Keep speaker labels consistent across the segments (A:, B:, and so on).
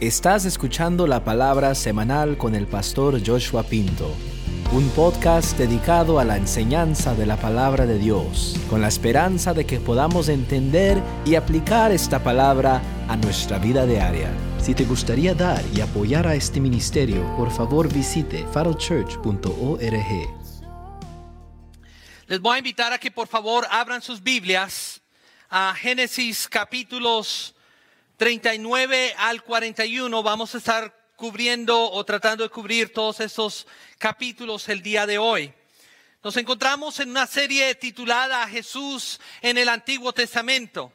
A: Estás escuchando la palabra semanal con el pastor Joshua Pinto, un podcast dedicado a la enseñanza de la palabra de Dios, con la esperanza de que podamos entender y aplicar esta palabra a nuestra vida diaria. Si te gustaría dar y apoyar a este ministerio, por favor visite farochurch.org.
B: Les voy a invitar a que por favor abran sus Biblias a Génesis capítulos 39 al 41. Vamos a estar cubriendo o tratando de cubrir todos estos capítulos el día de hoy. Nos encontramos en una serie titulada Jesús en el Antiguo Testamento.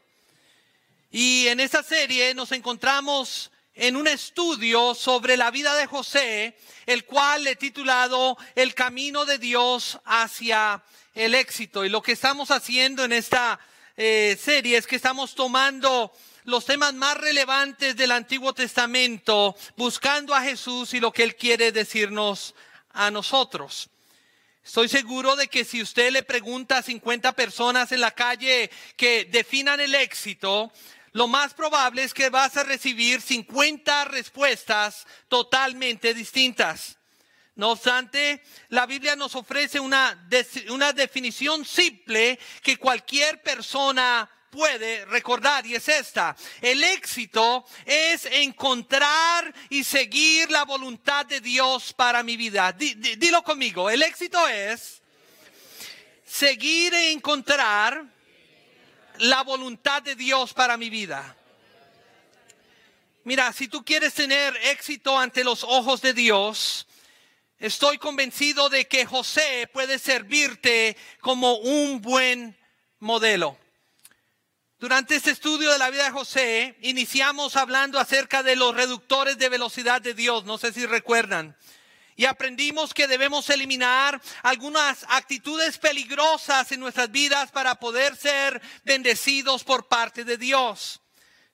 B: Y en esta serie nos encontramos en un estudio sobre la vida de José, el cual he titulado El camino de Dios hacia el éxito. Y lo que estamos haciendo en esta eh, serie es que estamos tomando los temas más relevantes del Antiguo Testamento, buscando a Jesús y lo que Él quiere decirnos a nosotros. Estoy seguro de que si usted le pregunta a 50 personas en la calle que definan el éxito, lo más probable es que vas a recibir 50 respuestas totalmente distintas. No obstante, la Biblia nos ofrece una, una definición simple que cualquier persona puede recordar y es esta. El éxito es encontrar y seguir la voluntad de Dios para mi vida. dilo conmigo, el éxito es seguir e encontrar la voluntad de Dios para mi vida. Mira, si tú quieres tener éxito ante los ojos de Dios, estoy convencido de que José puede servirte como un buen modelo. Durante este estudio de la vida de José, iniciamos hablando acerca de los reductores de velocidad de Dios, no sé si recuerdan. Y aprendimos que debemos eliminar algunas actitudes peligrosas en nuestras vidas para poder ser bendecidos por parte de Dios.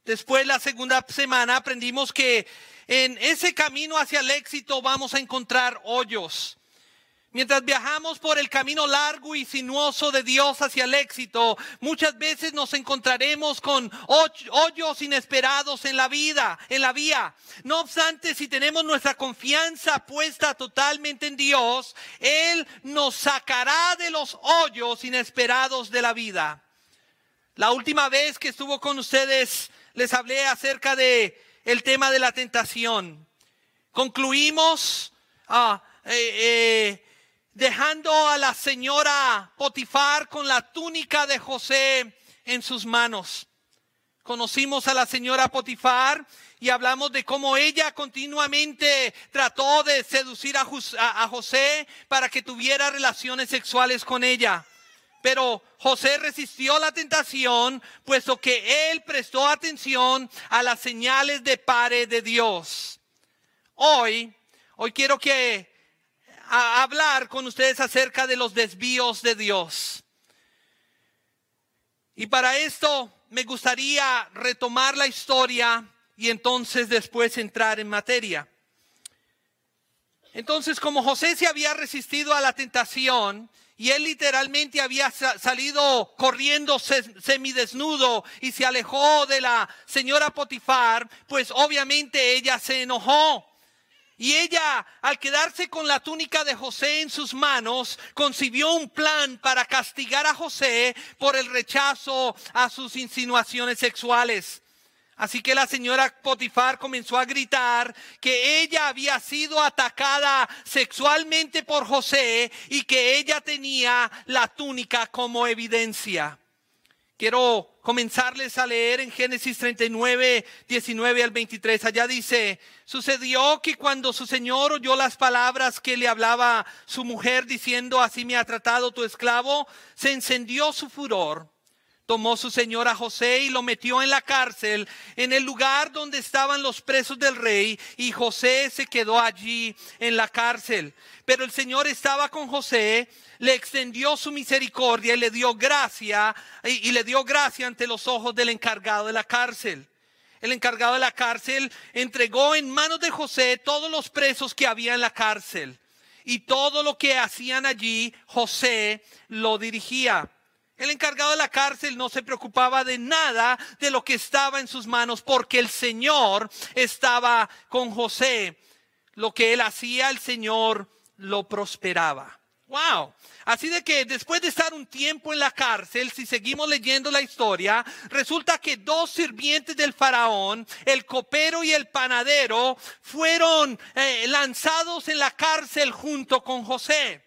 B: Después, la segunda semana, aprendimos que en ese camino hacia el éxito vamos a encontrar hoyos. Mientras viajamos por el camino largo y sinuoso de Dios hacia el éxito, muchas veces nos encontraremos con hoyos inesperados en la vida, en la vía. No obstante, si tenemos nuestra confianza puesta totalmente en Dios, Él nos sacará de los hoyos inesperados de la vida. La última vez que estuvo con ustedes, les hablé acerca de el tema de la tentación. Concluimos ah, eh, eh, dejando a la señora Potifar con la túnica de José en sus manos. Conocimos a la señora Potifar y hablamos de cómo ella continuamente trató de seducir a, José para que tuviera relaciones sexuales con ella. Pero José resistió la tentación, puesto que él prestó atención a las señales de pare de Dios. Hoy, hoy quiero que a hablar con ustedes acerca de los desvíos de Dios. Y para esto me gustaría retomar la historia y entonces después entrar en materia. Entonces, como José se había resistido a la tentación y él literalmente había salido corriendo semidesnudo y se alejó de la señora Potifar, pues obviamente ella se enojó. Y ella, al quedarse con la túnica de José en sus manos, concibió un plan para castigar a José por el rechazo a sus insinuaciones sexuales. Así que la señora Potifar comenzó a gritar que ella había sido atacada sexualmente por José y que ella tenía la túnica como evidencia. Quiero comenzarles a leer en Génesis 39, 19 al 23. Allá dice, sucedió que cuando su señor oyó las palabras que le hablaba su mujer diciendo, así me ha tratado tu esclavo, se encendió su furor tomó su señor a José y lo metió en la cárcel, en el lugar donde estaban los presos del rey, y José se quedó allí en la cárcel. Pero el Señor estaba con José, le extendió su misericordia y le dio gracia, y, le dio gracia ante los ojos del encargado de la cárcel. El encargado de la cárcel entregó en manos de José todos los presos que había en la cárcel. Y todo lo que hacían allí, José lo dirigía. El encargado de la cárcel no se preocupaba de nada de lo que estaba en sus manos porque el Señor estaba con José. Lo que él hacía, el Señor lo prosperaba. Wow. Así de que después de estar un tiempo en la cárcel, si seguimos leyendo la historia, resulta que dos sirvientes del faraón, el copero y el panadero, fueron eh, lanzados en la cárcel junto con José.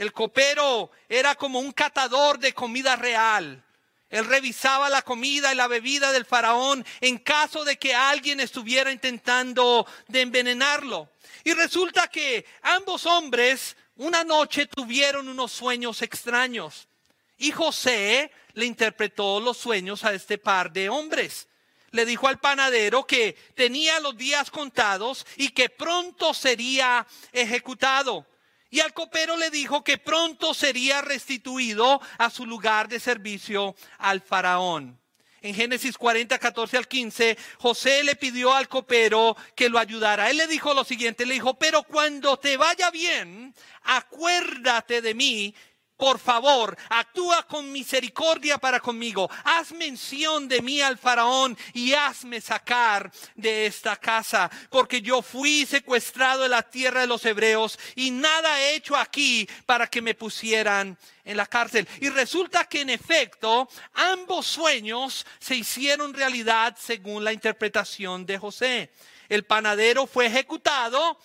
B: El copero era como un catador de comida real. Él revisaba la comida y la bebida del faraón en caso de que alguien estuviera intentando de envenenarlo. Y resulta que ambos hombres una noche tuvieron unos sueños extraños. Y José le interpretó los sueños a este par de hombres. Le dijo al panadero que tenía los días contados y que pronto sería ejecutado. Y al copero le dijo que pronto sería restituido a su lugar de servicio al faraón. En Génesis 40, 14 al 15, José le pidió al copero que lo ayudara. Él le dijo lo siguiente, le dijo, pero cuando te vaya bien, acuérdate de mí por favor, actúa con misericordia para conmigo. Haz mención de mí al faraón y hazme sacar de esta casa, porque yo fui secuestrado en la tierra de los hebreos y nada he hecho aquí para que me pusieran en la cárcel. Y resulta que en efecto ambos sueños se hicieron realidad según la interpretación de José. El panadero fue ejecutado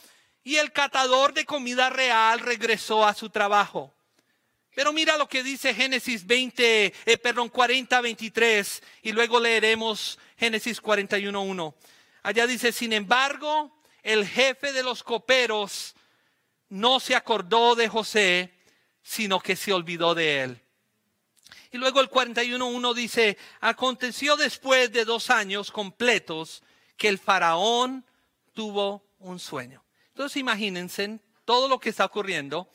B: y el catador de comida real regresó a su trabajo. Pero mira lo que dice Génesis 20, eh, perdón, 40, 23 y luego leeremos Génesis 41, 1. Allá dice, sin embargo, el jefe de los coperos no se acordó de José, sino que se olvidó de él. Y luego el 41.1 dice, aconteció después de dos años completos que el faraón tuvo un sueño. Entonces imagínense todo lo que está ocurriendo.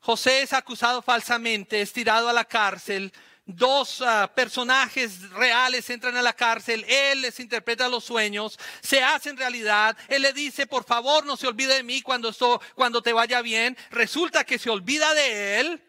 B: José es acusado falsamente, es tirado a la cárcel. Dos ah, personajes reales entran a la cárcel, él les interpreta los sueños, se hacen realidad, él le dice, por favor no se olvide de mí cuando, esto, cuando te vaya bien, resulta que se olvida de él.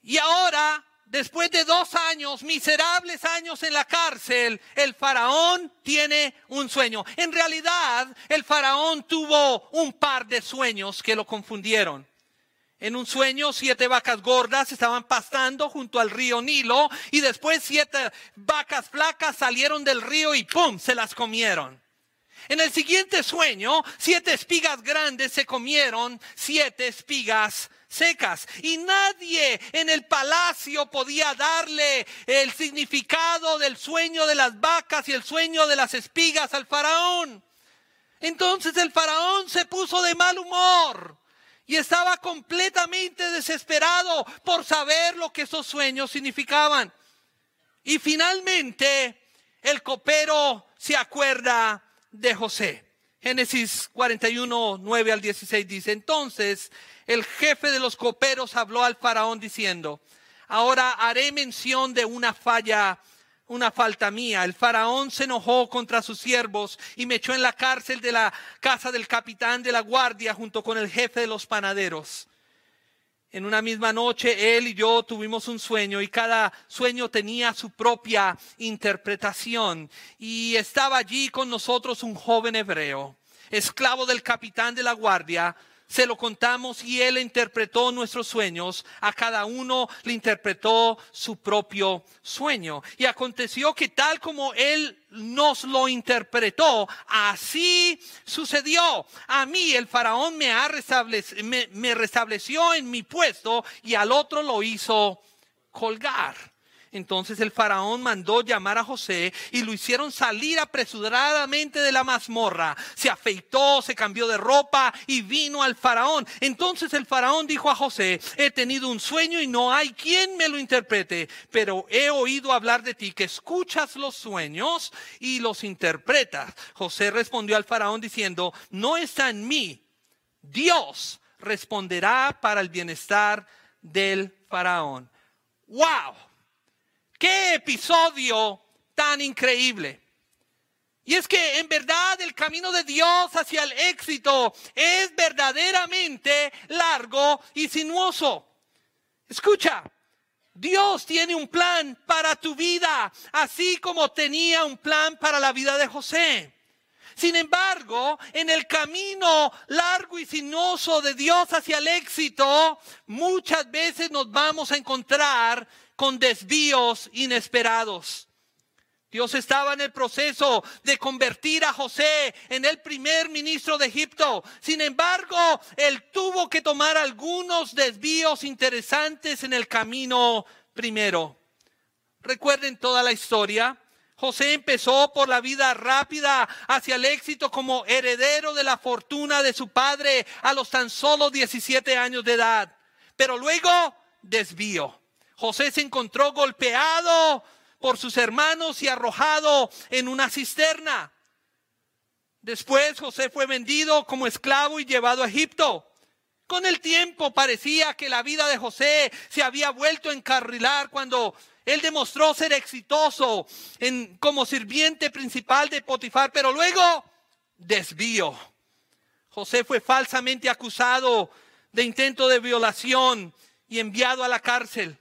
B: Y ahora después de dos años, miserables años en la cárcel, el faraón tiene un sueño. En realidad, el faraón tuvo un par de sueños que lo confundieron. En un sueño, siete vacas gordas estaban pastando junto al río Nilo y después siete vacas flacas salieron del río y ¡pum! se las comieron. En el siguiente sueño, siete espigas grandes se comieron siete espigas secas. Y nadie en el palacio podía darle el significado del sueño de las vacas y el sueño de las espigas al faraón. Entonces el faraón se puso de mal humor y estaba completamente desesperado por saber lo que esos sueños significaban. Y finalmente el copero se acuerda de José. Génesis 41, 9 al 16 dice, entonces el jefe de los coperos habló al faraón diciendo, ahora haré mención de una falla, una falta mía. El faraón se enojó contra sus siervos y me echó en la cárcel de la casa del capitán de la guardia junto con el jefe de los panaderos. En una misma noche él y yo tuvimos un sueño y cada sueño tenía su propia interpretación. Y estaba allí con nosotros un joven hebreo, esclavo del capitán de la guardia, se lo contamos y él interpretó nuestros sueños. A cada uno le interpretó su propio sueño. Y aconteció que tal como él nos lo interpretó, así sucedió. A mí el faraón me, ha me, me restableció en mi puesto y al otro lo hizo colgar. Entonces el faraón mandó llamar a José y lo hicieron salir apresuradamente de la mazmorra. Se afeitó, se cambió de ropa y vino al faraón. Entonces el faraón dijo a José, he tenido un sueño y no hay quien me lo interprete, pero he oído hablar de ti que escuchas los sueños y los interpretas. José respondió al faraón diciendo, no está en mí. Dios responderá para el bienestar del faraón. ¡Wow! Qué episodio tan increíble. Y es que en verdad el camino de Dios hacia el éxito es verdaderamente largo y sinuoso. Escucha, Dios tiene un plan para tu vida, así como tenía un plan para la vida de José. Sin embargo, en el camino largo y sinuoso de Dios hacia el éxito, muchas veces nos vamos a encontrar con desvíos inesperados. Dios estaba en el proceso de convertir a José en el primer ministro de Egipto. Sin embargo, él tuvo que tomar algunos desvíos interesantes en el camino primero. Recuerden toda la historia. José empezó por la vida rápida hacia el éxito como heredero de la fortuna de su padre a los tan solo 17 años de edad. Pero luego desvío. José se encontró golpeado por sus hermanos y arrojado en una cisterna. Después José fue vendido como esclavo y llevado a Egipto. Con el tiempo parecía que la vida de José se había vuelto a encarrilar cuando él demostró ser exitoso en, como sirviente principal de Potifar, pero luego desvío. José fue falsamente acusado de intento de violación y enviado a la cárcel.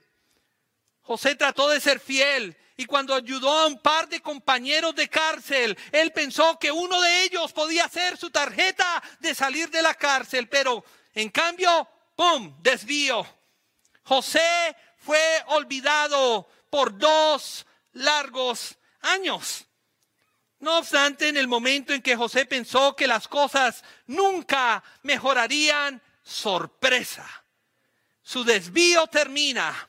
B: José trató de ser fiel y cuando ayudó a un par de compañeros de cárcel, él pensó que uno de ellos podía ser su tarjeta de salir de la cárcel, pero en cambio, ¡pum!, desvío. José fue olvidado por dos largos años. No obstante, en el momento en que José pensó que las cosas nunca mejorarían, sorpresa. Su desvío termina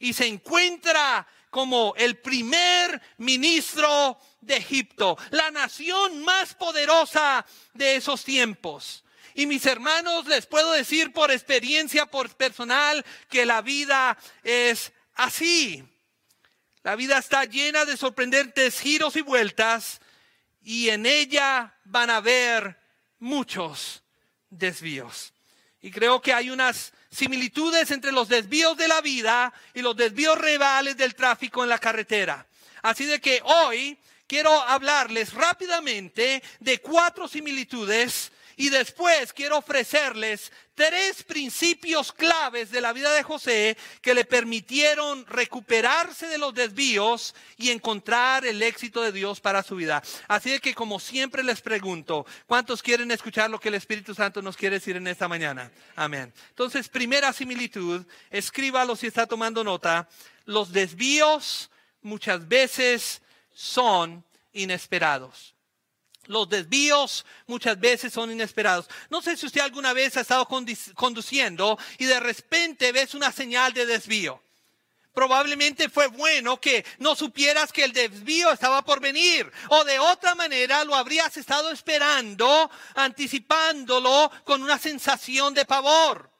B: y se encuentra como el primer ministro de Egipto, la nación más poderosa de esos tiempos. Y mis hermanos, les puedo decir por experiencia por personal que la vida es así. La vida está llena de sorprendentes giros y vueltas y en ella van a haber muchos desvíos. Y creo que hay unas similitudes entre los desvíos de la vida y los desvíos rivales del tráfico en la carretera. Así de que hoy quiero hablarles rápidamente de cuatro similitudes y después quiero ofrecerles tres principios claves de la vida de José que le permitieron recuperarse de los desvíos y encontrar el éxito de Dios para su vida. Así que como siempre les pregunto, ¿cuántos quieren escuchar lo que el Espíritu Santo nos quiere decir en esta mañana? Amén. Entonces, primera similitud, escríbalo si está tomando nota. Los desvíos muchas veces son inesperados. Los desvíos muchas veces son inesperados. No sé si usted alguna vez ha estado conduciendo y de repente ves una señal de desvío. Probablemente fue bueno que no supieras que el desvío estaba por venir o de otra manera lo habrías estado esperando, anticipándolo con una sensación de pavor.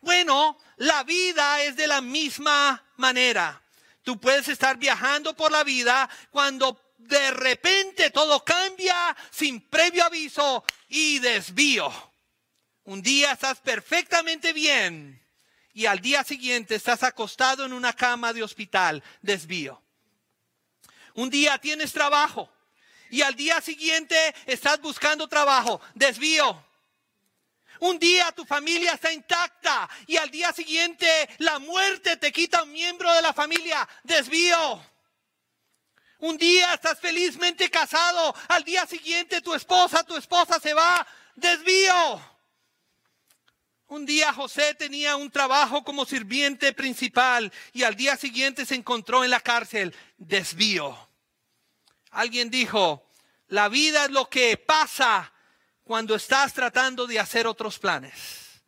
B: Bueno, la vida es de la misma manera. Tú puedes estar viajando por la vida cuando de repente todo cambia sin previo aviso y desvío. Un día estás perfectamente bien y al día siguiente estás acostado en una cama de hospital, desvío. Un día tienes trabajo y al día siguiente estás buscando trabajo, desvío. Un día tu familia está intacta y al día siguiente la muerte te quita un miembro de la familia, desvío. Un día estás felizmente casado, al día siguiente tu esposa, tu esposa se va, desvío. Un día José tenía un trabajo como sirviente principal y al día siguiente se encontró en la cárcel, desvío. Alguien dijo, la vida es lo que pasa cuando estás tratando de hacer otros planes.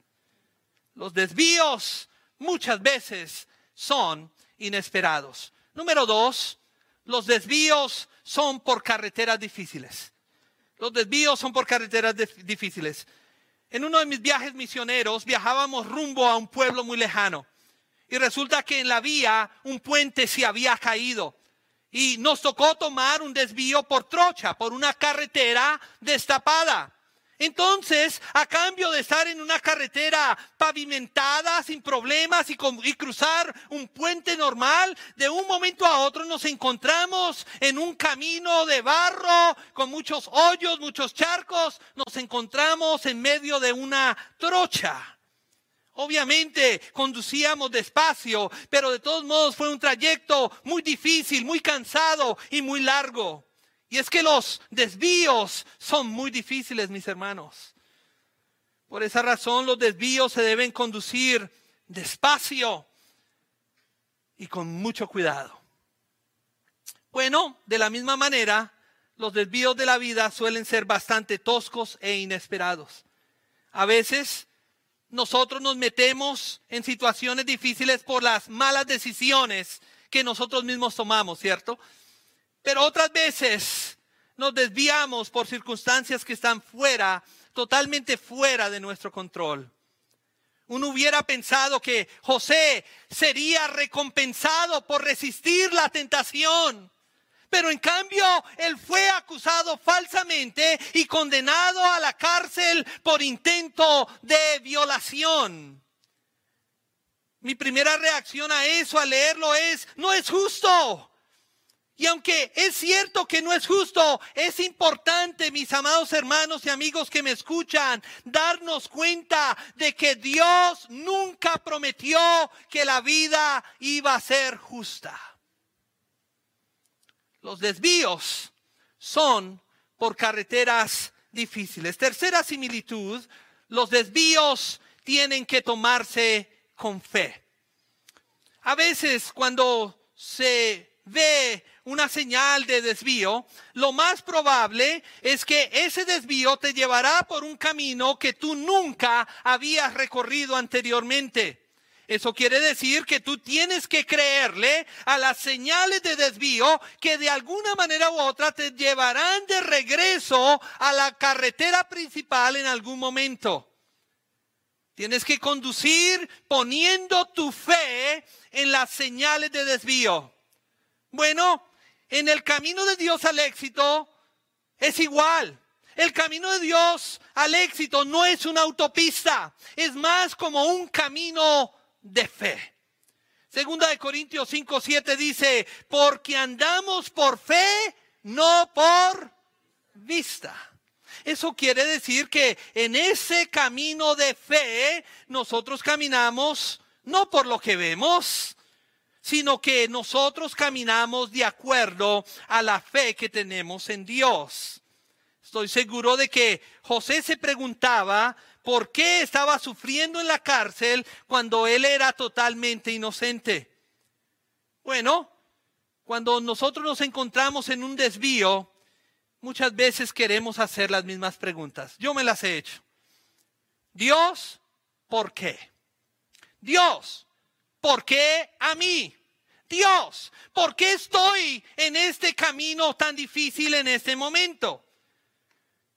B: Los desvíos muchas veces son inesperados. Número dos, los desvíos son por carreteras difíciles. Los desvíos son por carreteras difíciles. En uno de mis viajes misioneros viajábamos rumbo a un pueblo muy lejano. Y resulta que en la vía un puente se había caído. Y nos tocó tomar un desvío por trocha, por una carretera destapada. Entonces, a cambio de estar en una carretera pavimentada sin problemas y, cruzar un puente normal, de un momento a otro nos encontramos en un camino de barro con muchos hoyos, muchos charcos, nos encontramos en medio de una trocha. Obviamente conducíamos despacio, pero de todos modos fue un trayecto muy difícil, muy cansado y muy largo. Y es que los desvíos son muy difíciles, mis hermanos. Por esa razón los desvíos se deben conducir despacio y con mucho cuidado. Bueno, de la misma manera, los desvíos de la vida suelen ser bastante toscos e inesperados. A veces nosotros nos metemos en situaciones difíciles por las malas decisiones que nosotros mismos tomamos, ¿cierto? Pero otras veces nos desviamos por circunstancias que están fuera, totalmente fuera de nuestro control. Uno hubiera pensado que José sería recompensado por resistir la tentación. Pero en cambio, él fue acusado falsamente y condenado a la cárcel por intento de violación. Mi primera reacción a eso, al leerlo, es, no es justo. Y aunque es cierto que no es justo, es importante, mis amados hermanos y amigos que me escuchan, darnos cuenta de que Dios nunca prometió que la vida iba a ser justa. Los desvíos son por carreteras difíciles. Tercera similitud, los desvíos tienen que tomarse con fe. A veces cuando se ve una señal de desvío, lo más probable es que ese desvío te llevará por un camino que tú nunca habías recorrido anteriormente. Eso quiere decir que tú tienes que creerle a las señales de desvío que de alguna manera u otra te llevarán de regreso a la carretera principal en algún momento. Tienes que conducir poniendo tu fe en las señales de desvío. Bueno, en el camino de Dios al éxito es igual. El camino de Dios al éxito no es una autopista, es más como un camino de fe. Segunda de Corintios 5, 7 dice, porque andamos por fe, no por vista. Eso quiere decir que en ese camino de fe nosotros caminamos no por lo que vemos, sino que nosotros caminamos de acuerdo a la fe que tenemos en Dios. Estoy seguro de que José se preguntaba por qué estaba sufriendo en la cárcel cuando él era totalmente inocente. Bueno, cuando nosotros nos encontramos en un desvío, muchas veces queremos hacer las mismas preguntas. Yo me las he hecho. Dios, ¿por qué? Dios, ¿por qué a mí? Dios, ¿por qué estoy en este camino tan difícil en este momento?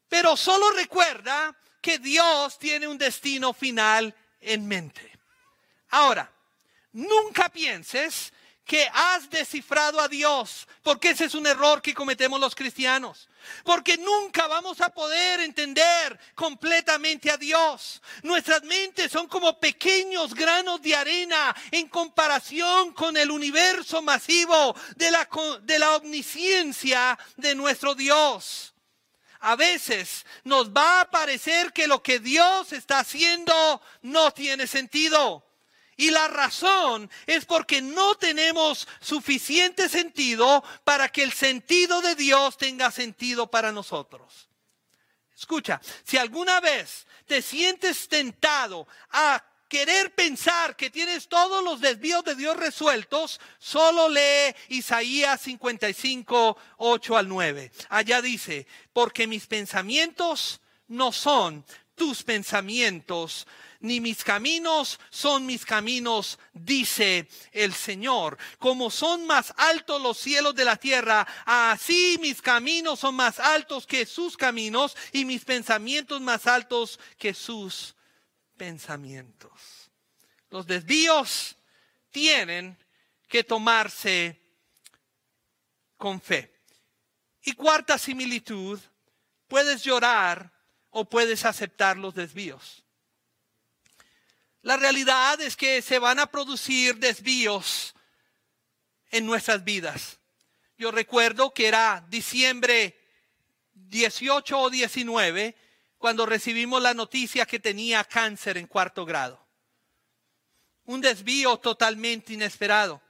B: Pero solo recuerda que Dios tiene un destino final en mente. Ahora, nunca pienses que has descifrado a Dios, porque ese es un error que cometemos los cristianos. Porque nunca vamos a poder entender completamente a Dios. Nuestras mentes son como pequeños granos de arena en comparación con el universo masivo de la, de la omnisciencia de nuestro Dios. A veces nos va a parecer que lo que Dios está haciendo no tiene sentido. Y la razón es porque no tenemos suficiente sentido para que el sentido de Dios tenga sentido para nosotros. Escucha, si alguna vez te sientes tentado a querer pensar que tienes todos los desvíos de Dios resueltos, solo lee Isaías 55, 8 al 9. Allá dice, porque mis pensamientos no son tus pensamientos, ni mis caminos son mis caminos, dice el Señor. Como son más altos los cielos de la tierra, así mis caminos son más altos que sus caminos y mis pensamientos más altos que sus pensamientos. Los desvíos tienen que tomarse con fe. Y cuarta similitud, puedes llorar o puedes aceptar los desvíos. La realidad es que se van a producir desvíos en nuestras vidas. Yo recuerdo que era diciembre 18 o 19 cuando recibimos la noticia que tenía cáncer en cuarto grado. Un desvío totalmente inesperado.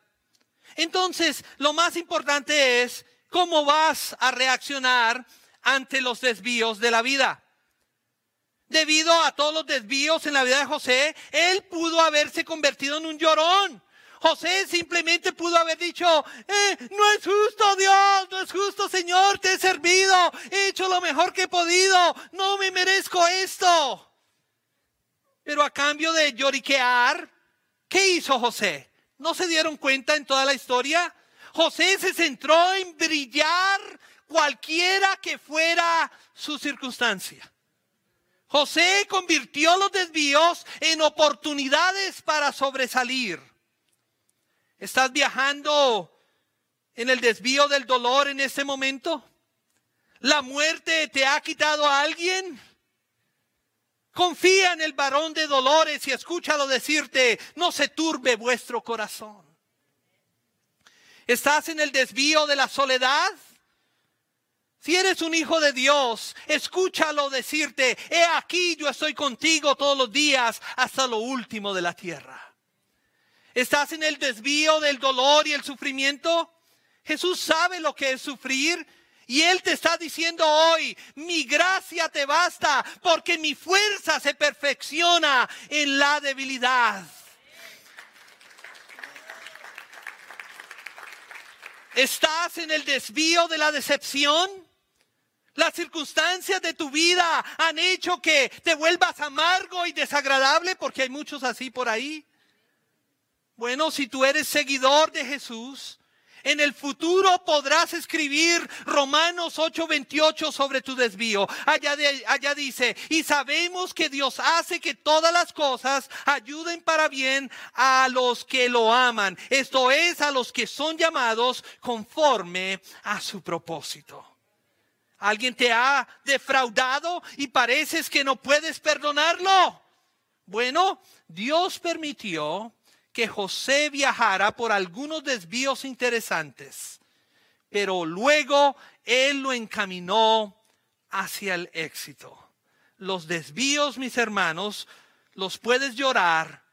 B: Entonces, lo más importante es cómo vas a reaccionar ante los desvíos de la vida. Debido a todos los desvíos en la vida de José, él pudo haberse convertido en un llorón. José simplemente pudo haber dicho, eh, no es justo Dios, no es justo Señor, te he servido, he hecho lo mejor que he podido, no me merezco esto. Pero a cambio de lloriquear, ¿qué hizo José? ¿No se dieron cuenta en toda la historia? José se centró en brillar cualquiera que fuera su circunstancia. José convirtió los desvíos en oportunidades para sobresalir. ¿Estás viajando en el desvío del dolor en este momento? ¿La muerte te ha quitado a alguien? Confía en el varón de dolores y escúchalo decirte, no se turbe vuestro corazón. ¿Estás en el desvío de la soledad? Si eres un hijo de Dios, escúchalo decirte, he aquí yo estoy contigo todos los días hasta lo último de la tierra. ¿Estás en el desvío del dolor y el sufrimiento? Jesús sabe lo que es sufrir y Él te está diciendo hoy, mi gracia te basta porque mi fuerza se perfecciona en la debilidad. ¿Estás en el desvío de la decepción? Las circunstancias de tu vida han hecho que te vuelvas amargo y desagradable porque hay muchos así por ahí. Bueno, si tú eres seguidor de Jesús, en el futuro podrás escribir Romanos 8:28 sobre tu desvío. Allá, allá, dice, y sabemos que Dios hace que todas las cosas ayuden para bien a los que lo aman. Esto es, a los que son llamados conforme a su propósito. ¿Alguien te ha defraudado y pareces que no puedes perdonarlo? Bueno, Dios permitió que José viajara por algunos desvíos interesantes, pero luego él lo encaminó hacia el éxito. Los desvíos, mis hermanos, los puedes llorar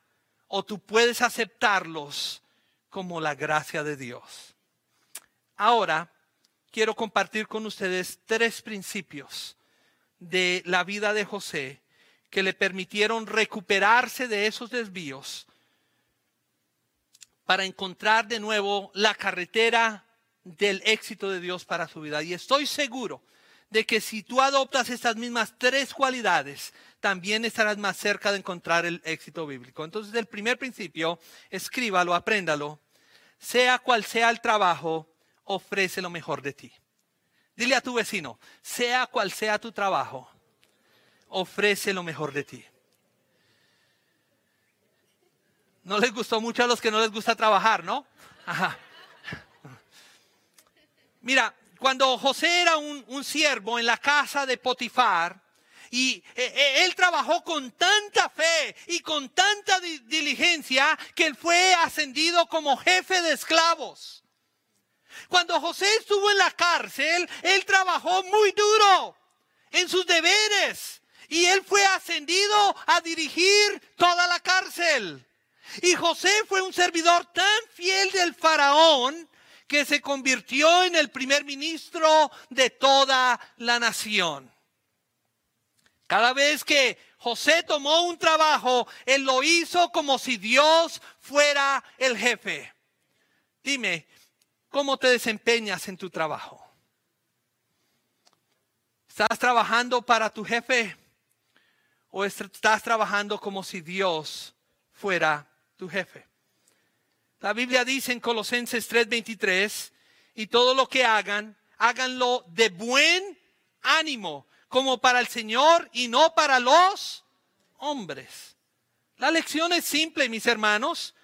B: o tú puedes aceptarlos como la gracia de Dios. Ahora, quiero compartir con ustedes tres principios de la vida de José que le permitieron recuperarse de esos desvíos para encontrar de nuevo la carretera del éxito de Dios para su vida. Y estoy seguro de que si tú adoptas estas mismas tres cualidades, también estarás más cerca de encontrar el éxito bíblico. Entonces, el primer principio, escríbalo, apréndalo. Sea cual sea el trabajo, ofrece lo mejor de ti. Dile a tu vecino, sea cual sea tu trabajo, ofrece lo mejor de ti. No les gustó mucho a los que no les gusta trabajar, ¿no? Mira, cuando José era un, siervo en la casa de Potifar, y e, e, él trabajó con tanta fe y con tanta diligencia que él fue ascendido como jefe de esclavos. Cuando José estuvo en la cárcel, él trabajó muy duro en sus deberes y él fue ascendido a dirigir toda la cárcel. Y José fue un servidor tan fiel del faraón que se convirtió en el primer ministro de toda la nación. Cada vez que José tomó un trabajo, él lo hizo como si Dios fuera el jefe. Dime, ¿cómo te desempeñas en tu trabajo? ¿Estás trabajando para tu jefe o estás trabajando como si Dios fuera tu jefe. La Biblia dice en Colosenses 3:23, y todo lo que hagan, háganlo de buen ánimo, como para el Señor y no para los hombres. La lección es simple, mis hermanos.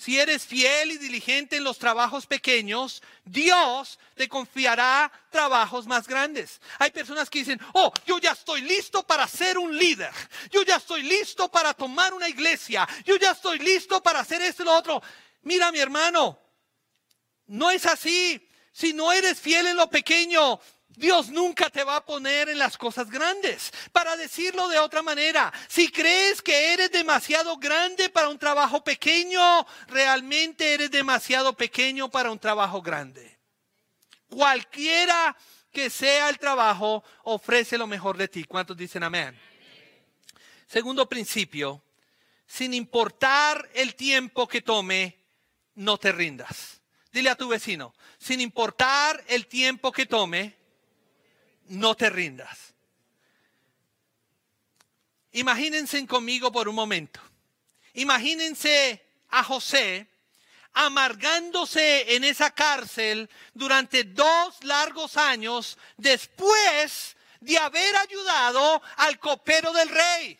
B: Si eres fiel y diligente en los trabajos pequeños, Dios te confiará trabajos más grandes. Hay personas que dicen, oh, yo ya estoy listo para ser un líder. Yo ya estoy listo para tomar una iglesia. Yo ya estoy listo para hacer esto y lo otro. Mira, mi hermano, no es así. Si no eres fiel en lo pequeño, Dios nunca te va a poner en las cosas grandes. Para decirlo de otra manera, si crees que eres demasiado grande para un trabajo pequeño, realmente eres demasiado pequeño para un trabajo grande. Cualquiera que sea el trabajo, ofrece lo mejor de ti. ¿Cuántos dicen amén? Segundo principio, sin importar el tiempo que tome, no te rindas. Dile a tu vecino, sin importar el tiempo que tome, no te rindas. Imagínense conmigo por un momento. Imagínense a José amargándose en esa cárcel durante dos largos años después de haber ayudado al copero del rey.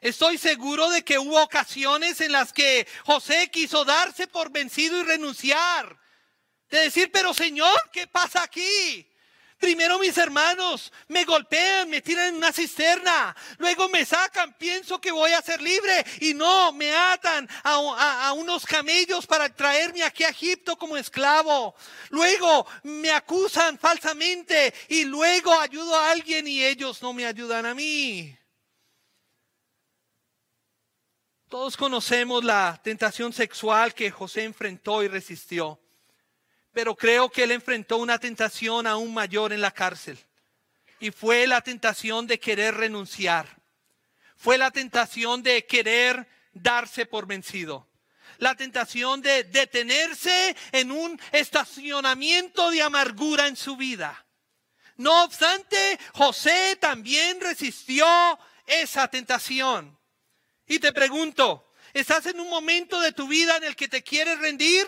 B: Estoy seguro de que hubo ocasiones en las que José quiso darse por vencido y renunciar. De decir, pero Señor, ¿qué pasa aquí? Primero mis hermanos me golpean, me tiran en una cisterna, luego me sacan, pienso que voy a ser libre y no, me atan a, unos camellos para traerme aquí a Egipto como esclavo. Luego me acusan falsamente y luego ayudo a alguien y ellos no me ayudan a mí. Todos conocemos la tentación sexual que José enfrentó y resistió. Pero creo que él enfrentó una tentación aún mayor en la cárcel. Y fue la tentación de querer renunciar. Fue la tentación de querer darse por vencido. La tentación de detenerse en un estacionamiento de amargura en su vida. No obstante, José también resistió esa tentación. Y te pregunto, ¿estás en un momento de tu vida en el que te quieres rendir?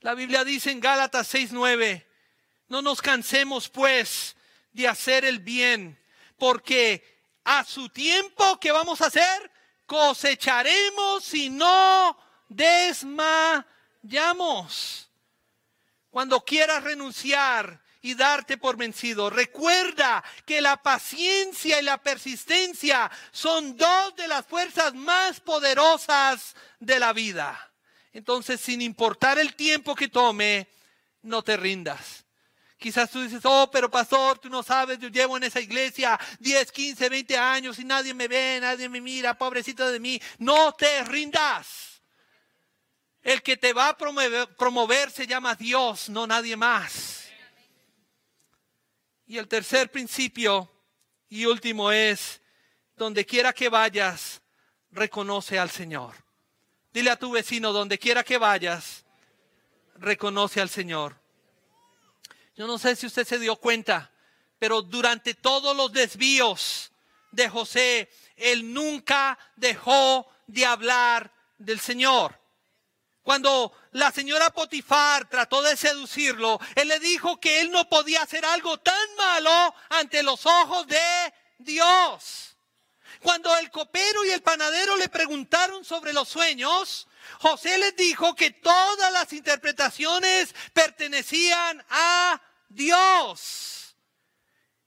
B: La Biblia dice en Gálatas 6:9, no nos cansemos pues de hacer el bien, porque a su tiempo que vamos a hacer, cosecharemos si no desmayamos. Cuando quieras renunciar y darte por vencido, recuerda que la paciencia y la persistencia son dos de las fuerzas más poderosas de la vida. Entonces, sin importar el tiempo que tome, no te rindas. Quizás tú dices, oh, pero pastor, tú no sabes, yo llevo en esa iglesia 10, 15, 20 años y nadie me ve, nadie me mira, pobrecito de mí. No te rindas. El que te va a promover, promover se llama Dios, no nadie más. Y el tercer principio y último es, donde quiera que vayas, reconoce al Señor. Dile a tu vecino, donde quiera que vayas, reconoce al Señor. Yo no sé si usted se dio cuenta, pero durante todos los desvíos de José, él nunca dejó de hablar del Señor. Cuando la señora Potifar trató de seducirlo, él le dijo que él no podía hacer algo tan malo ante los ojos de Dios. Cuando el copero y el panadero le preguntaron sobre los sueños, José les dijo que todas las interpretaciones pertenecían a Dios.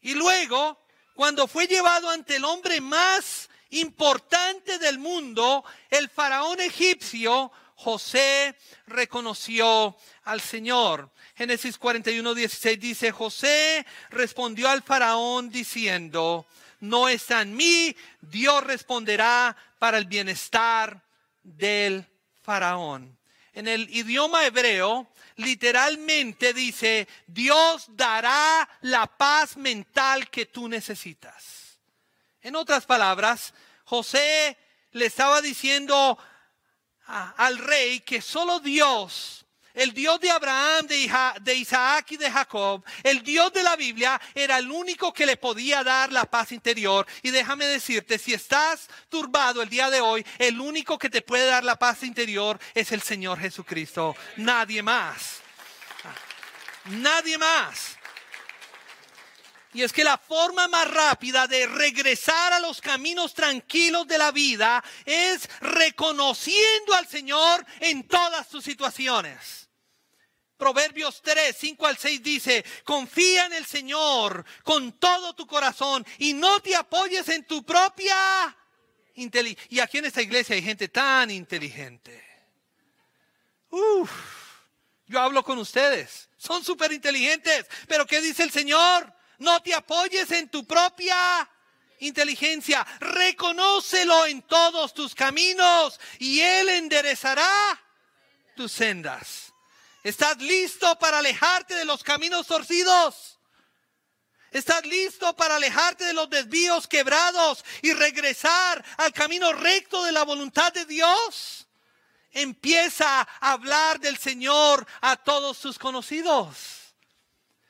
B: Y luego, cuando fue llevado ante el hombre más importante del mundo, el faraón egipcio, José reconoció al Señor. Génesis 41, 16 dice, José respondió al faraón diciendo, no está en mí, Dios responderá para el bienestar del faraón. En el idioma hebreo, literalmente dice, Dios dará la paz mental que tú necesitas. En otras palabras, José le estaba diciendo al rey que solo Dios el Dios de Abraham, de, Isaac y de Jacob, el Dios de la Biblia, era el único que le podía dar la paz interior. Y déjame decirte, si estás turbado el día de hoy, el único que te puede dar la paz interior es el Señor Jesucristo. Nadie más. Nadie más. Y es que la forma más rápida de regresar a los caminos tranquilos de la vida es reconociendo al Señor en todas tus situaciones. Proverbios 3, 5 al 6 dice, confía en el Señor con todo tu corazón y no te apoyes en tu propia inteligencia. Y aquí en esta iglesia hay gente tan inteligente. Uf, yo hablo con ustedes, son súper inteligentes, pero ¿qué dice el Señor? No te apoyes en tu propia inteligencia. Reconócelo en todos tus caminos y Él enderezará tus sendas. ¿Estás listo para alejarte de los caminos torcidos? ¿Estás listo para alejarte de los desvíos quebrados y regresar al camino recto de la voluntad de Dios? Empieza a hablar del Señor a todos tus conocidos.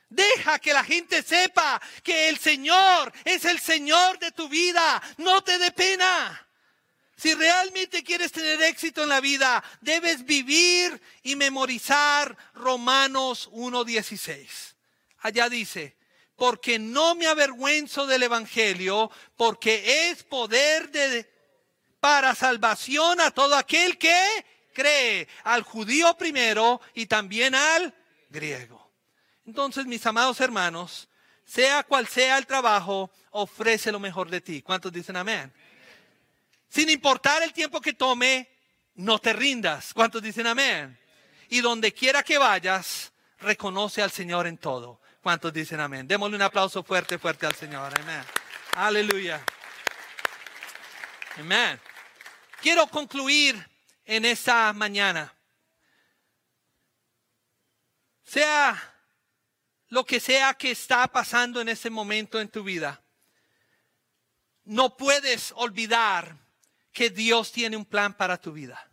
B: Deja que la gente sepa que el Señor es el Señor de tu vida. No te dé pena. Si realmente quieres tener éxito en la vida, debes vivir y memorizar Romanos 1.16. Allá dice, porque no me avergüenzo del Evangelio, porque es poder de, para salvación a todo aquel que cree, al judío primero y también al griego. Entonces, mis amados hermanos, sea cual sea el trabajo, ofrece lo mejor de ti. ¿Cuántos dicen amén? Sin importar el tiempo que tome, no te rindas. ¿Cuántos dicen amén? Y donde quiera que vayas, reconoce al Señor en todo. ¿Cuántos dicen amén? Démosle un aplauso fuerte, fuerte al Señor. Amén. Aleluya. Amén. Quiero concluir en esta mañana. Sea lo que sea que está pasando en ese momento en tu vida, no puedes olvidar que Dios tiene un plan para tu vida.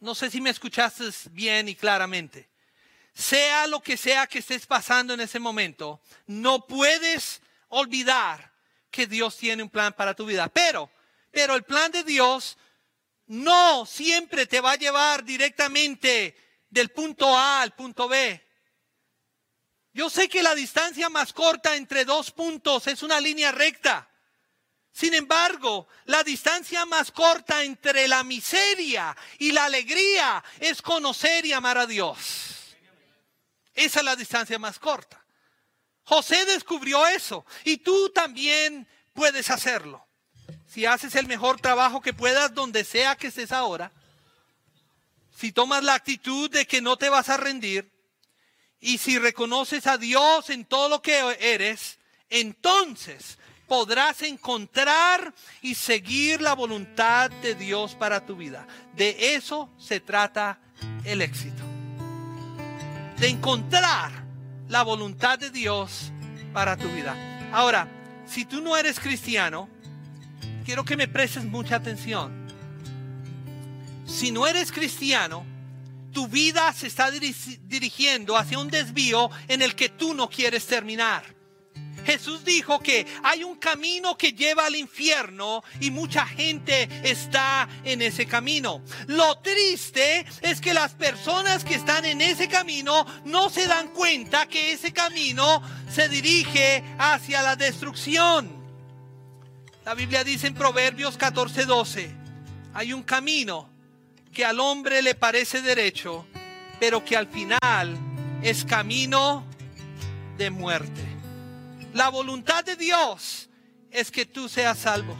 B: No sé si me escuchaste bien y claramente. Sea lo que sea que estés pasando en ese momento, no puedes olvidar que Dios tiene un plan para tu vida. Pero, pero el plan de Dios no siempre te va a llevar directamente del punto A al punto B. Yo sé que la distancia más corta entre dos puntos es una línea recta. Sin embargo, la distancia más corta entre la miseria y la alegría es conocer y amar a Dios. Esa es la distancia más corta. José descubrió eso y tú también puedes hacerlo. Si haces el mejor trabajo que puedas donde sea que estés ahora, si tomas la actitud de que no te vas a rendir y si reconoces a Dios en todo lo que eres, entonces podrás encontrar y seguir la voluntad de Dios para tu vida. De eso se trata el éxito. De encontrar la voluntad de Dios para tu vida. Ahora, si tú no eres cristiano, quiero que me prestes mucha atención si no eres cristiano, tu vida se está dirigiendo hacia un desvío en el que tú no quieres terminar. Jesús dijo que hay un camino que lleva al infierno y mucha gente está en ese camino. Lo triste es que las personas que están en ese camino no se dan cuenta que ese camino se dirige hacia la destrucción. La Biblia dice en Proverbios 14:12, hay un camino que al hombre le parece derecho, pero que al final es camino de muerte. La voluntad de Dios es que tú seas salvo.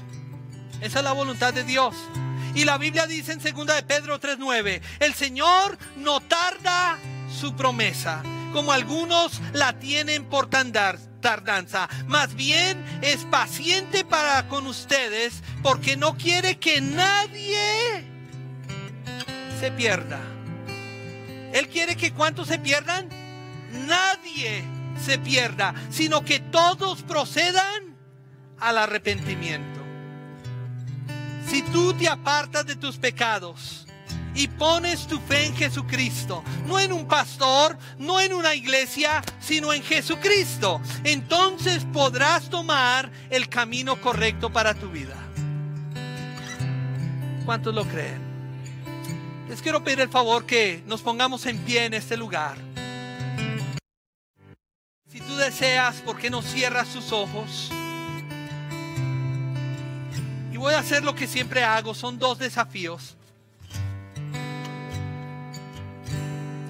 B: Esa es la voluntad de Dios. Y la Biblia dice en 2 de Pedro 3:9, el Señor no tarda su promesa, como algunos la tienen por tardanza, más bien es paciente para con ustedes porque no quiere que nadie se pierda. Él quiere que cuántos se pierdan? Nadie se pierda, sino que todos procedan al arrepentimiento. Si tú te apartas de tus pecados y pones tu fe en Jesucristo, no en un pastor, no en una iglesia, sino en Jesucristo, entonces podrás tomar el camino correcto para tu vida. ¿Cuántos lo creen? Les quiero pedir el favor que nos pongamos en pie en este lugar. deseas, ¿por qué no cierras tus ojos? Y voy a hacer lo que siempre hago, son dos desafíos.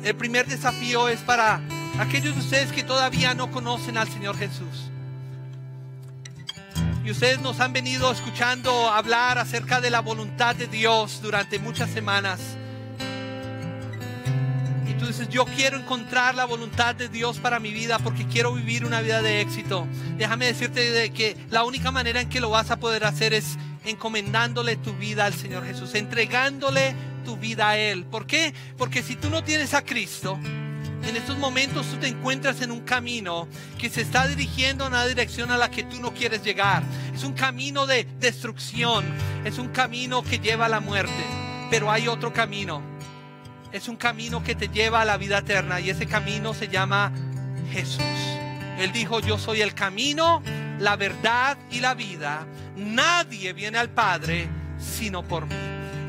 B: El primer desafío es para aquellos de ustedes que todavía no conocen al Señor Jesús. Y ustedes nos han venido escuchando hablar acerca de la voluntad de Dios durante muchas semanas. Y tú dices, yo quiero encontrar la voluntad de Dios para mi vida porque quiero vivir una vida de éxito. Déjame decirte de que la única manera en que lo vas a poder hacer es encomendándole tu vida al Señor Jesús, entregándole tu vida a Él. ¿Por qué? Porque si tú no tienes a Cristo, en estos momentos tú te encuentras en un camino que se está dirigiendo a una dirección a la que tú no quieres llegar. Es un camino de destrucción, es un camino que lleva a la muerte, pero hay otro camino. Es un camino que te lleva a la vida eterna y ese camino se llama Jesús. Él dijo, yo soy el camino, la verdad y la vida. Nadie viene al Padre sino por mí.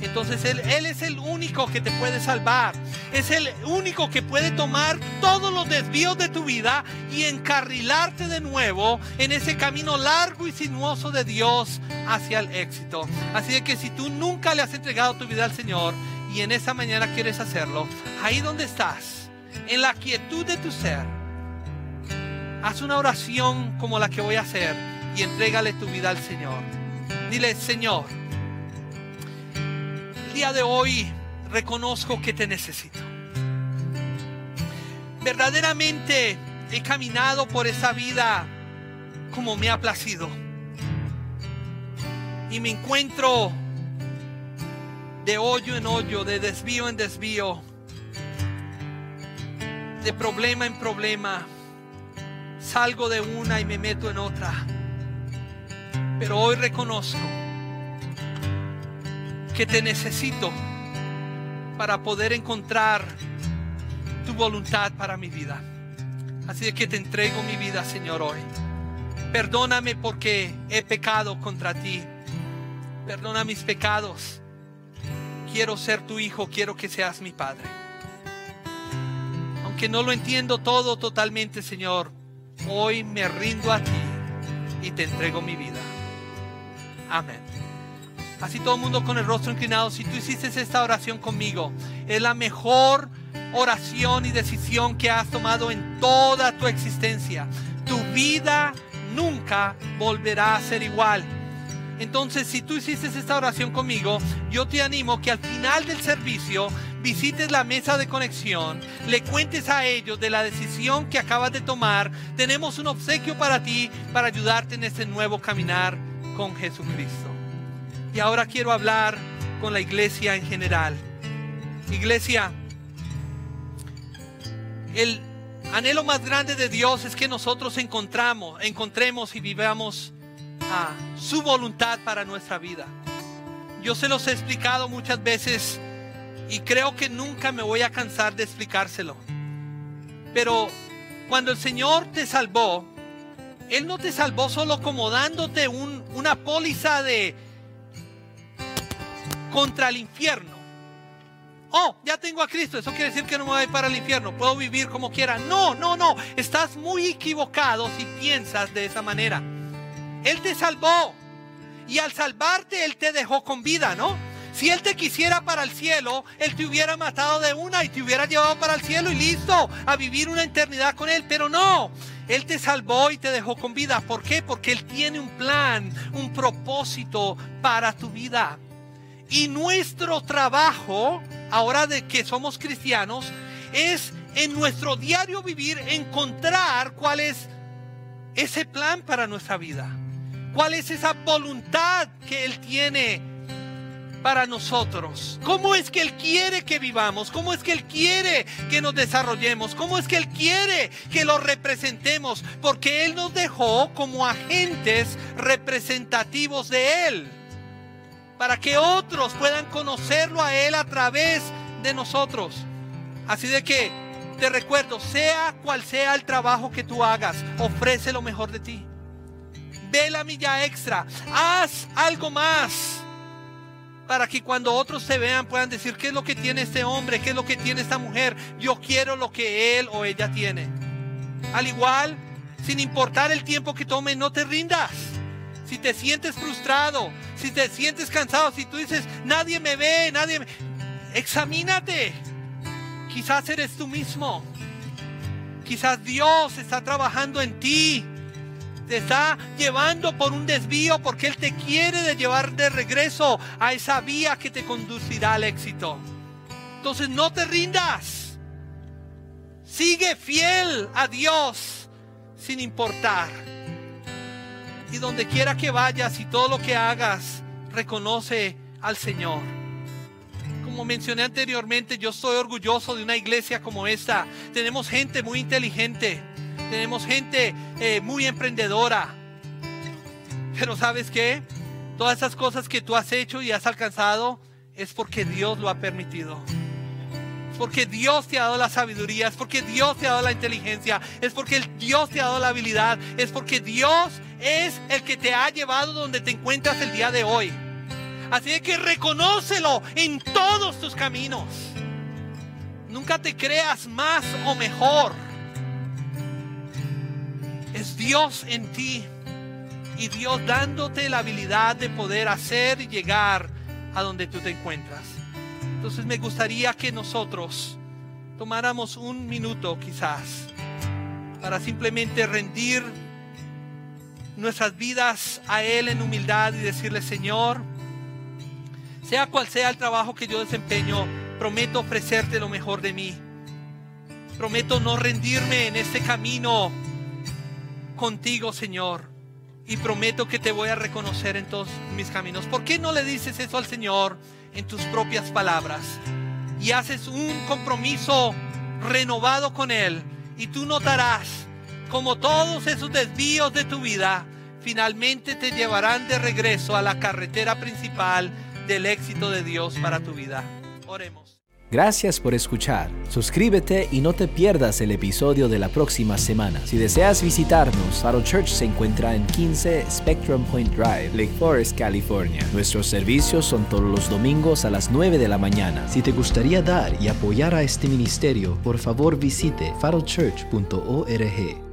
B: Entonces él, es el único que te puede salvar. Es el único que puede tomar todos los desvíos de tu vida y encarrilarte de nuevo en ese camino largo y sinuoso de Dios hacia el éxito. Así que si tú nunca le has entregado tu vida al Señor y en esa mañana quieres hacerlo, ahí donde estás, en la quietud de tu ser, haz una oración como la que voy a hacer y entrégale tu vida al Señor. Dile, Señor, día de hoy reconozco que te necesito. Verdaderamente he caminado por esa vida como me ha placido. Y me encuentro de hoyo en hoyo, de desvío en desvío, de problema en problema. Salgo de una y me meto en otra. Pero hoy reconozco que te necesito para poder encontrar tu voluntad para mi vida. Así que te entrego mi vida, Señor, hoy. Perdóname porque he pecado contra ti. Perdona mis pecados. Quiero ser tu hijo, quiero que seas mi padre. Aunque no lo entiendo todo totalmente, Señor, hoy me rindo a ti y te entrego mi vida. Amén. Así todo el mundo con el rostro inclinado, si tú hiciste esta oración conmigo, es la mejor oración y decisión que has tomado en toda tu existencia. Tu vida nunca volverá a ser igual. Entonces, si tú hiciste esta oración conmigo, yo te animo que al final del servicio visites la mesa de conexión, le cuentes a ellos de la decisión que acabas de tomar. Tenemos un obsequio para ti para ayudarte en este nuevo caminar con Jesucristo. Y ahora quiero hablar con la iglesia en general. Iglesia, el anhelo más grande de Dios es que nosotros encontramos, encontremos y vivamos a su voluntad para nuestra vida. Yo se los he explicado muchas veces y creo que nunca me voy a cansar de explicárselo. Pero cuando el Señor te salvó, Él no te salvó solo como dándote un, una póliza de contra el infierno. Oh, ya tengo a Cristo. Eso quiere decir que no me voy para el infierno. Puedo vivir como quiera. No, no, no. Estás muy equivocado si piensas de esa manera. Él te salvó. Y al salvarte, Él te dejó con vida, ¿no? Si Él te quisiera para el cielo, Él te hubiera matado de una y te hubiera llevado para el cielo y listo, a vivir una eternidad con Él. Pero no, Él te salvó y te dejó con vida. ¿Por qué? Porque Él tiene un plan, un propósito para tu vida. Y nuestro trabajo, ahora de que somos cristianos, es en nuestro diario vivir encontrar cuál es ese plan para nuestra vida. ¿Cuál es esa voluntad que Él tiene para nosotros? ¿Cómo es que Él quiere que vivamos? ¿Cómo es que Él quiere que nos desarrollemos? ¿Cómo es que Él quiere que lo representemos? Porque Él nos dejó como agentes representativos de Él. Para que otros puedan conocerlo a Él a través de nosotros. Así de que te recuerdo, sea cual sea el trabajo que tú hagas, ofrece lo mejor de ti ve la milla extra, haz algo más para que cuando otros te vean puedan decir qué es lo que tiene este hombre, qué es lo que tiene esta mujer. Yo quiero lo que él o ella tiene. Al igual sin importar el tiempo que tome, no te rindas. Si te sientes frustrado, si te sientes cansado, si tú dices, nadie me ve, nadie me... Examínate. Quizás eres tú mismo. Quizás Dios está trabajando en ti. Te está llevando por un desvío porque Él te quiere llevar de regreso a esa vía que te conducirá al éxito. Entonces no te rindas. Sigue fiel a Dios sin importar. Y donde quiera que vayas y todo lo que hagas, reconoce al Señor. Como mencioné anteriormente, yo estoy orgulloso de una iglesia como esta. Tenemos gente muy inteligente. Tenemos gente eh, muy emprendedora. Pero sabes qué? Todas esas cosas que tú has hecho y has alcanzado es porque Dios lo ha permitido porque Dios te ha dado la sabiduría, es porque Dios te ha dado la inteligencia, es porque Dios te ha dado la habilidad, es porque Dios es el que te ha llevado donde te encuentras el día de hoy. Así que reconócelo en todos tus caminos. Nunca te creas más o mejor. Dios en ti y Dios dándote la habilidad de poder hacer y llegar a donde tú te encuentras. Entonces me gustaría que nosotros tomáramos un minuto quizás para simplemente rendir nuestras vidas a Él en humildad y decirle, Señor, sea cual sea el trabajo que yo desempeño, prometo ofrecerte lo mejor de mí. Prometo no rendirme en este camino contigo, Señor. Y prometo que te voy a reconocer en todos mis caminos. ¿Por qué no le dices eso al Señor? en tus propias palabras y haces un compromiso renovado con Él y tú notarás como todos esos desvíos de tu vida finalmente te llevarán de regreso a la carretera principal del éxito de Dios para tu vida. Oremos.
A: Gracias por escuchar. Suscríbete y no te pierdas el episodio de la próxima semana. Si deseas visitarnos, Faro Church se encuentra en 15 Spectrum Point Drive, Lake Forest, California. Nuestros servicios son todos los domingos a las 9 de la mañana. Si te gustaría dar y apoyar a este ministerio, por favor visite farochurch.org.